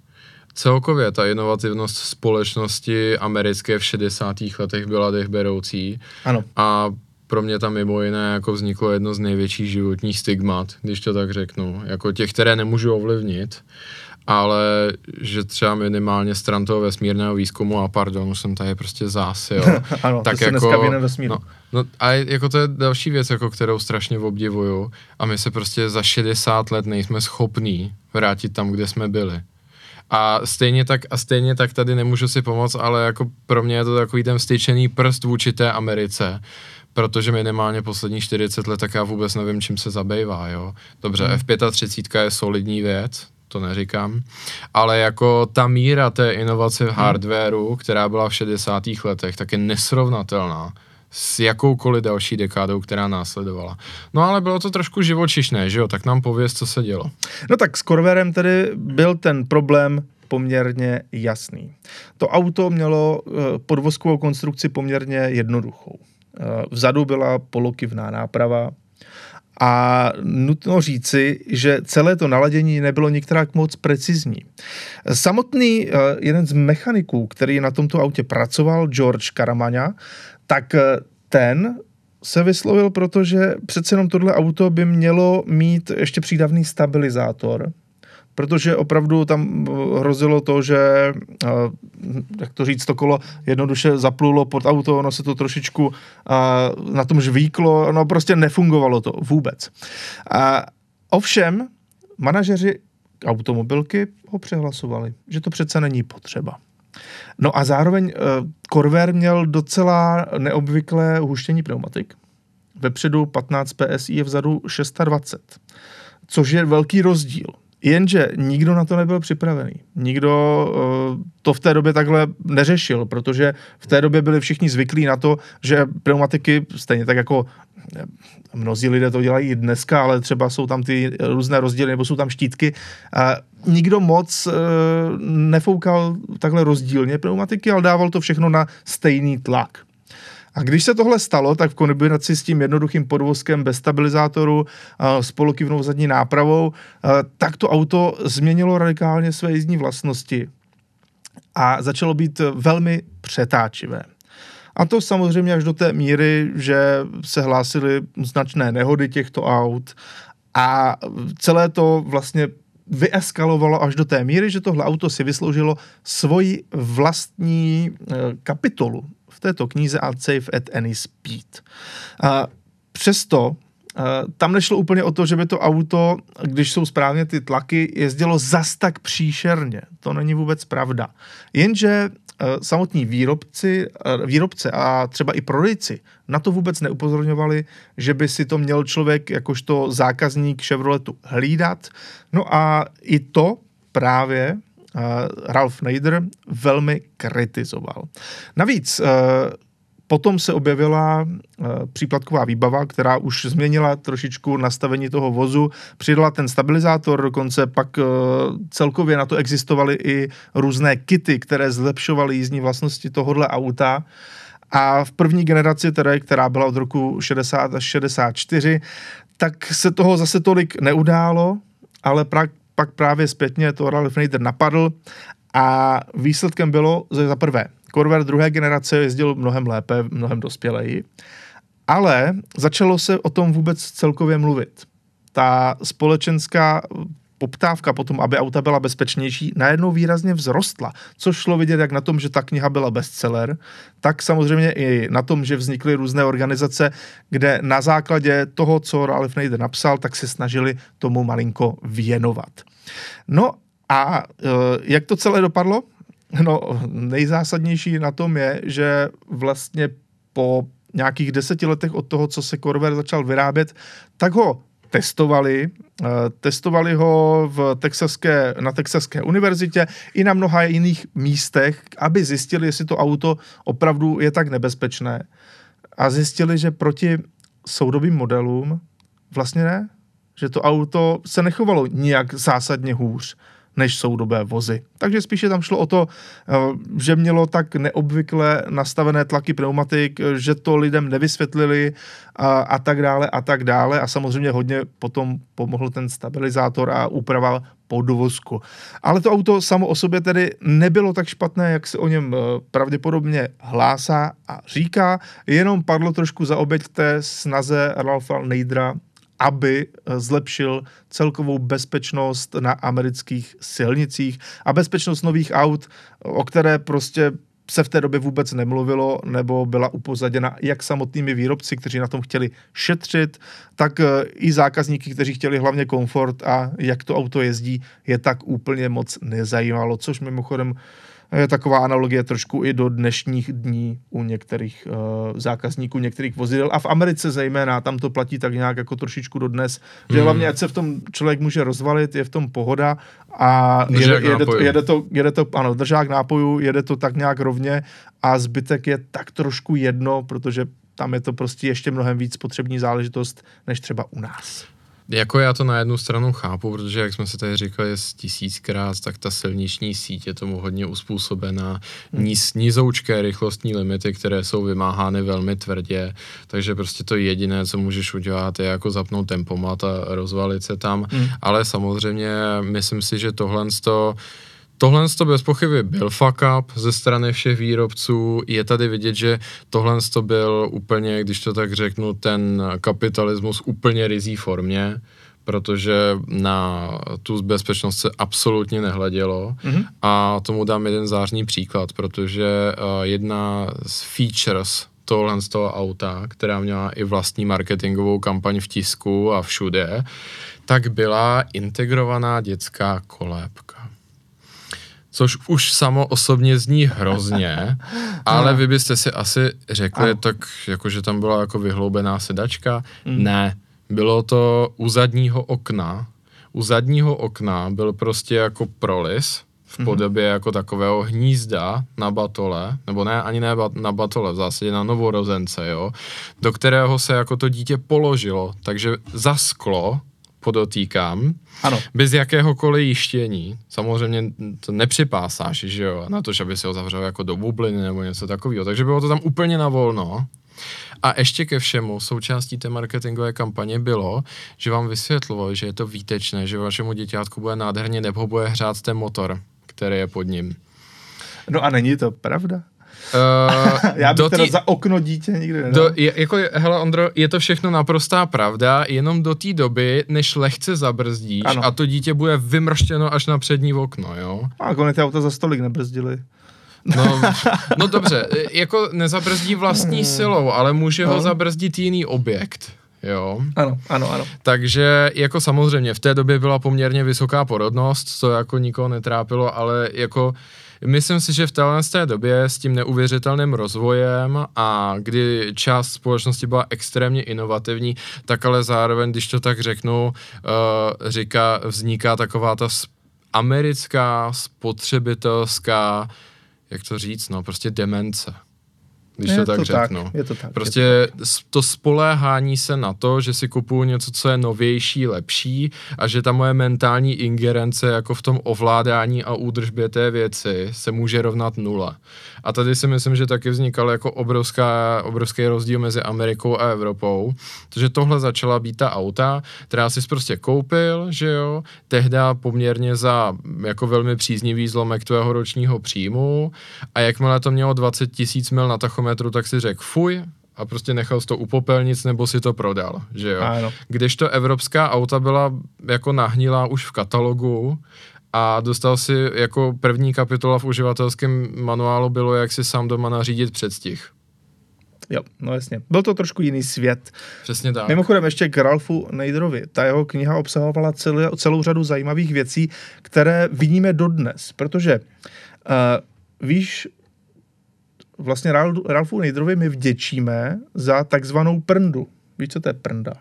Celkově ta inovativnost společnosti americké v 60. letech byla dechberoucí. Ano. A pro mě tam mimo jiné jako vzniklo jedno z největších životních stigmat, když to tak řeknu, jako těch, které nemůžu ovlivnit, ale že třeba minimálně stran toho vesmírného výzkumu, a pardon, už jsem tady prostě zásil, [laughs] ano, tak jako, no, no, a jako to je další věc, jako kterou strašně obdivuju a my se prostě za 60 let nejsme schopní vrátit tam, kde jsme byli. A stejně tak, a stejně tak tady nemůžu si pomoct, ale jako pro mě je to takový ten styčený prst vůči té Americe, protože minimálně poslední 40 let, tak já vůbec nevím, čím se zabývá, jo. Dobře, hmm. F35 je solidní věc, to neříkám, ale jako ta míra té inovace v hmm. hardwareu, která byla v 60. letech, tak je nesrovnatelná s jakoukoliv další dekádou, která následovala. No ale bylo to trošku živočišné, že jo? Tak nám pověz, co se dělo. No tak s Corvairem tedy byl ten problém poměrně jasný. To auto mělo eh, podvozkovou konstrukci poměrně jednoduchou. Eh, vzadu byla polokivná náprava, a nutno říci, že celé to naladění nebylo některak moc precizní. Samotný uh, jeden z mechaniků, který na tomto autě pracoval, George Karamania, tak uh, ten se vyslovil, protože přece jenom tohle auto by mělo mít ještě přídavný stabilizátor, protože opravdu tam hrozilo to, že, jak to říct, to kolo jednoduše zaplulo pod auto, ono se to trošičku na tom žvíklo, no prostě nefungovalo to vůbec. A ovšem, manažeři automobilky ho přehlasovali, že to přece není potřeba. No a zároveň Corvair měl docela neobvyklé huštění pneumatik. Vepředu 15 PSI, vzadu 620, což je velký rozdíl. Jenže nikdo na to nebyl připravený. Nikdo uh, to v té době takhle neřešil, protože v té době byli všichni zvyklí na to, že pneumatiky, stejně tak jako mnozí lidé to dělají i dneska, ale třeba jsou tam ty různé rozdíly, nebo jsou tam štítky. Nikdo moc uh, nefoukal takhle rozdílně pneumatiky, ale dával to všechno na stejný tlak. A když se tohle stalo, tak v kombinaci s tím jednoduchým podvozkem bez stabilizátoru, s polokivnou zadní nápravou, tak to auto změnilo radikálně své jízdní vlastnosti a začalo být velmi přetáčivé. A to samozřejmě až do té míry, že se hlásily značné nehody těchto aut a celé to vlastně vyeskalovalo až do té míry, že tohle auto si vysloužilo svoji vlastní e, kapitolu této knize Safe at Any Speed. A přesto tam nešlo úplně o to, že by to auto, když jsou správně ty tlaky, jezdilo zas tak příšerně. To není vůbec pravda. Jenže Eh, samotní výrobci, eh, výrobce a třeba i prodejci na to vůbec neupozorňovali, že by si to měl člověk jakožto zákazník Chevroletu hlídat. No a i to právě Ralph Nader velmi kritizoval. Navíc uh, Potom se objevila uh, příplatková výbava, která už změnila trošičku nastavení toho vozu, přidala ten stabilizátor, dokonce pak uh, celkově na to existovaly i různé kity, které zlepšovaly jízdní vlastnosti tohohle auta. A v první generaci, tedy, která byla od roku 60 až 64, tak se toho zase tolik neudálo, ale pra, pak právě zpětně to Ralph Nader napadl a výsledkem bylo, že za prvé Corvair druhé generace jezdil mnohem lépe, mnohem dospěleji, ale začalo se o tom vůbec celkově mluvit. Ta společenská poptávka potom, aby auta byla bezpečnější, najednou výrazně vzrostla, což šlo vidět jak na tom, že ta kniha byla bestseller, tak samozřejmě i na tom, že vznikly různé organizace, kde na základě toho, co Ralph Nader napsal, tak se snažili tomu malinko věnovat. No a e, jak to celé dopadlo? No, nejzásadnější na tom je, že vlastně po nějakých deseti letech od toho, co se Corvair začal vyrábět, tak ho testovali. Eh, testovali ho v texaské, na Texaské univerzitě i na mnoha jiných místech, aby zjistili, jestli to auto opravdu je tak nebezpečné. A zjistili, že proti soudobým modelům vlastně ne. Že to auto se nechovalo nijak zásadně hůř než soudobé vozy. Takže spíše tam šlo o to, eh, že mělo tak neobvykle nastavené tlaky pneumatik, že to lidem nevysvětlili a, a tak dále a tak dále a samozřejmě hodně potom pomohl ten stabilizátor a úprava podvozku. Ale to auto samo o sobě tedy nebylo tak špatné, jak se o něm eh, pravděpodobně hlásá a říká, jenom padlo trošku za oběť té snaze Ralfa Neidra aby eh, zlepšil celkovou bezpečnost na amerických silnicích a bezpečnost nových aut, o které prostě se v té době vůbec nemluvilo, nebo byla upozaděna jak samotnými výrobci, kteří na tom chtěli šetřit, tak eh, i zákazníky, kteří chtěli hlavně komfort a jak to auto jezdí, je tak úplně moc nezajímalo, což mimochodem je taková analogie trošku i do dnešních dní u některých uh, zákazníků některých vozidel a v Americe zejména, tam to platí tak nějak jako trošičku do dnes, že hmm. hlavně ať se v tom člověk může rozvalit, je v tom pohoda a jede, jede, to, jede, to, jede to, ano, držák nápojů, jede to tak nějak rovně a zbytek je tak trošku jedno, protože tam je to prostě ještě mnohem víc potřební záležitost, než třeba u nás. Jako já to na jednu stranu chápu, protože jak jsme si tady říkali z tisíckrát, tak ta silniční síť je tomu hodně uspůsobená. Hmm. Níz, nízoučké rychlostní limity, které jsou vymáhány velmi tvrdě, takže prostě to jediné, co můžeš udělat, je jako zapnout tempomat a rozvalit se tam. Hmm. Ale samozřejmě myslím si, že tohle to Tohle to bez pochyby byl fuck up ze strany všech výrobců. Je tady vidět, že tohle to byl úplně, když to tak řeknu, ten kapitalismus úplně rizí formě, protože na tu bezpečnost se absolutně nehledělo. Mm-hmm. A tomu dám jeden zářný příklad, protože uh, jedna z features tohle z toho auta, která měla i vlastní marketingovou kampaň v tisku a všude, tak byla integrovaná dětská kolébka což už samo osobně zní hrozně, [laughs] ale vy byste si asi řekli, tak jako, že tam byla jako vyhloubená sedačka. Mm. Ne, bylo to u zadního okna. U zadního okna byl prostě jako prolis v mhm. podobě mm-hmm. jako takového hnízda na batole, nebo ne, ani ne na batole, v zásadě na novorozence, jo, do kterého se jako to dítě položilo, takže za sklo podotýkám, ano. bez jakéhokoliv jištění. Samozřejmě to nepřipásáš, že jo, na to, že by se ho zavřel jako do bubliny nebo něco takového. Takže bylo to tam úplně na volno. A ještě ke všemu, součástí té marketingové kampaně bylo, že vám vysvětlovalo, že je to výtečné, že vašemu děťátku bude nádherně nebo bude hrát ten motor, který je pod ním. No a není to pravda? Uh, Já bych teda tý, za okno dítě nikdy nedal. Do, je, jako, hele Ondro, je to všechno naprostá pravda, jenom do té doby, než lehce zabrzdíš ano. a to dítě bude vymrštěno až na přední okno, jo? A jako ty auta za stolik nebrzdili. No, [laughs] no dobře, jako nezabrzdí vlastní hmm. silou, ale může no. ho zabrzdit jiný objekt. jo. Ano, ano, ano. Takže jako samozřejmě v té době byla poměrně vysoká porodnost, co jako nikoho netrápilo, ale jako Myslím si, že v téhle té době s tím neuvěřitelným rozvojem a kdy část společnosti byla extrémně inovativní, tak ale zároveň, když to tak řeknu, uh, říká, vzniká taková ta americká spotřebitelská, jak to říct, no, prostě demence když je to tak to řeknu. Tak, je to tak, prostě je to, tak. to spoléhání se na to, že si kupuju něco, co je novější, lepší a že ta moje mentální ingerence jako v tom ovládání a údržbě té věci se může rovnat nula. A tady si myslím, že taky vznikal jako obrovská, obrovský rozdíl mezi Amerikou a Evropou, protože tohle začala být ta auta, která si prostě koupil, že jo, tehda poměrně za jako velmi příznivý zlomek tvého ročního příjmu a jakmile to mělo 20 tisíc mil na tachometru, tak si řekl fuj, a prostě nechal to u popelnic nebo si to prodal, že jo. Ano. Když to evropská auta byla jako nahnilá už v katalogu a dostal si jako první kapitola v uživatelském manuálu bylo, jak si sám doma nařídit předstih. Jo, no jasně. Byl to trošku jiný svět. Přesně tak. Mimochodem ještě k Ralfu Neidrovi. Ta jeho kniha obsahovala celý, celou řadu zajímavých věcí, které vidíme dodnes, protože uh, víš, vlastně Ralfu Neidrovi my vděčíme za takzvanou prndu. Víš, co to je prnda?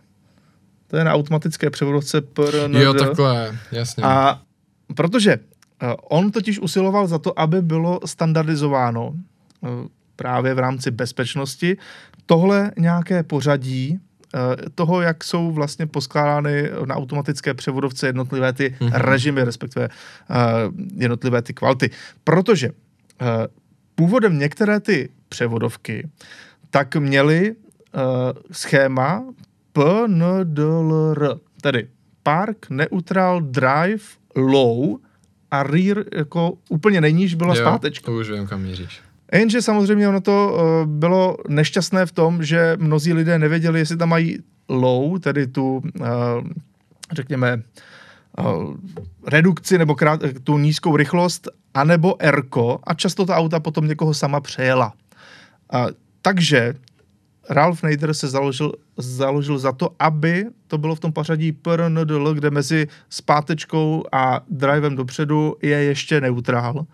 To je na automatické převodovce PRND. Jo, takhle, jasně. A protože uh, on totiž usiloval za to, aby bylo standardizováno uh, právě v rámci bezpečnosti tohle nějaké pořadí toho, jak jsou vlastně poskládány na automatické převodovce jednotlivé ty mm-hmm. režimy, respektive jednotlivé ty kvality. Protože původem některé ty převodovky tak měly schéma PNDLR, tedy Park Neutral Drive Low a rear jako úplně nejníž byla jo, zpátečka. to už vím, kam míříš. Jenže samozřejmě ono to uh, bylo nešťastné v tom, že mnozí lidé nevěděli, jestli tam mají low, tedy tu, uh, řekněme, uh, redukci nebo krát, tu nízkou rychlost, anebo erko a často ta auta potom někoho sama přejela. Takže Ralph Nader se založil, založil za to, aby to bylo v tom pořadí PRNDL, kde mezi zpátečkou a drivem dopředu je ještě neutrál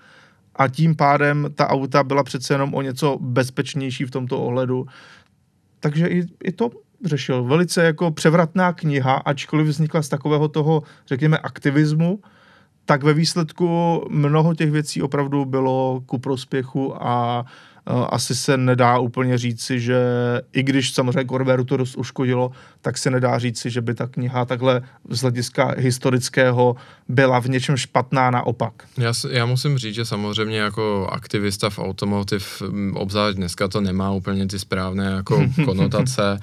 a tím pádem ta auta byla přece jenom o něco bezpečnější v tomto ohledu. Takže i, i to řešil. Velice jako převratná kniha, ačkoliv vznikla z takového toho, řekněme, aktivismu, tak ve výsledku mnoho těch věcí opravdu bylo ku prospěchu a asi se nedá úplně říci, že i když samozřejmě Corveru to dost uškodilo, tak se nedá říci, že by ta kniha takhle z hlediska historického byla v něčem špatná naopak. Já, já musím říct, že samozřejmě jako aktivista v automotive, obzvlášť dneska to nemá úplně ty správné jako [laughs] konotace,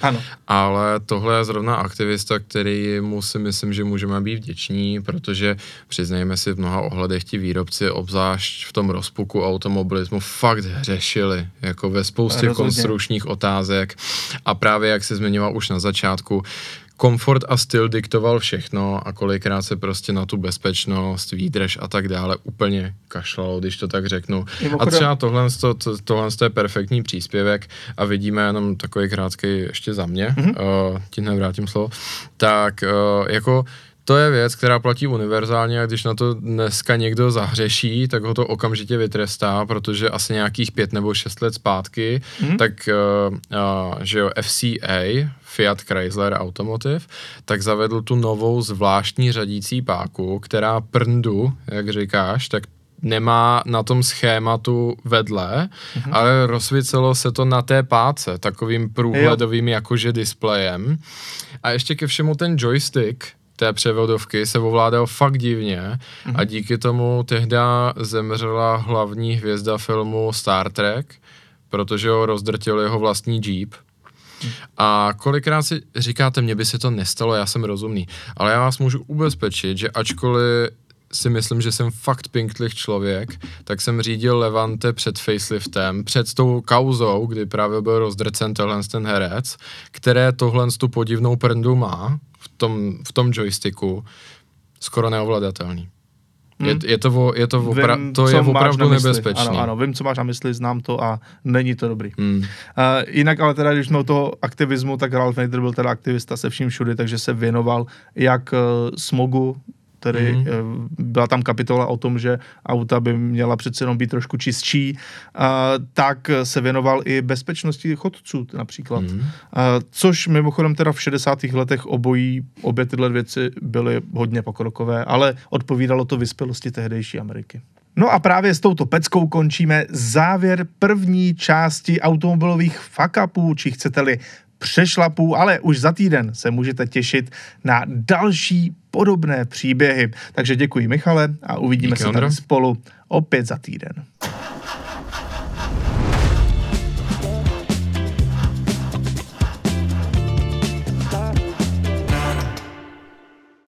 ale tohle je zrovna aktivista, který mu si myslím, že můžeme být vděční, protože přiznejme si v mnoha ohledech ti výrobci, obzvlášť v tom rozpuku automobilismu, fakt hřešili byli, jako ve spoustě Rozhodně. konstrukčních otázek a právě jak se zmiňoval už na začátku, komfort a styl diktoval všechno a kolikrát se prostě na tu bezpečnost, výdrž a tak dále úplně kašlalo, když to tak řeknu. A třeba tohle, to, to, tohle je perfektní příspěvek a vidíme jenom takový krátký ještě za mě, mm-hmm. uh, ti nevrátím slovo, tak uh, jako to je věc, která platí univerzálně a když na to dneska někdo zahřeší, tak ho to okamžitě vytrestá, protože asi nějakých pět nebo šest let zpátky, mm. tak uh, uh, že jo, FCA, Fiat Chrysler Automotive, tak zavedl tu novou zvláštní řadící páku, která prndu, jak říkáš, tak nemá na tom schématu vedle, mm-hmm. ale rozsvícelo se to na té páce, takovým průhledovým jo. jakože displejem. A ještě ke všemu ten joystick, té převodovky se ovládal fakt divně mm-hmm. a mhm. díky tomu tehda zemřela hlavní hvězda filmu Star Trek, protože ho rozdrtil jeho vlastní Jeep. A kolikrát si říkáte, mně by se to nestalo, já jsem rozumný, ale já vás můžu ubezpečit, že ačkoliv si myslím, že jsem fakt pinktlich člověk, tak jsem řídil Levante před faceliftem, před tou kauzou, kdy právě byl rozdrcen tenhle ten herec, které tohle tu podivnou prndu má, v tom, v tom joysticku skoro neovladatelný. Je, je to, vo- je to, opra- Vím, to je opravdu nebezpečné. Ano, ano, vím, co máš na mysli, znám to a není to dobrý. Hmm. Uh, jinak ale teda, když jsme toho aktivismu, tak Ralph Nader byl teda aktivista se vším všudy, takže se věnoval jak uh, smogu, tedy Mhm. mm-hmm. byla tam kapitola o tom, že auta by měla přece jenom být trošku čistší, uh, tak se věnoval i bezpečnosti chodců například. Mm-hmm. Uh, což mimochodem teda v 60. letech obojí, obě tyhle věci byly hodně pokrokové, ale odpovídalo to vyspělosti tehdejší Ameriky. No a právě s touto peckou končíme závěr první části automobilových fuck-upů, či chcete-li přešlapů, ale už za týden se můžete těšit na další podobné příběhy. Takže děkuji Michale a uvidíme Díky, se tady spolu opět za týden.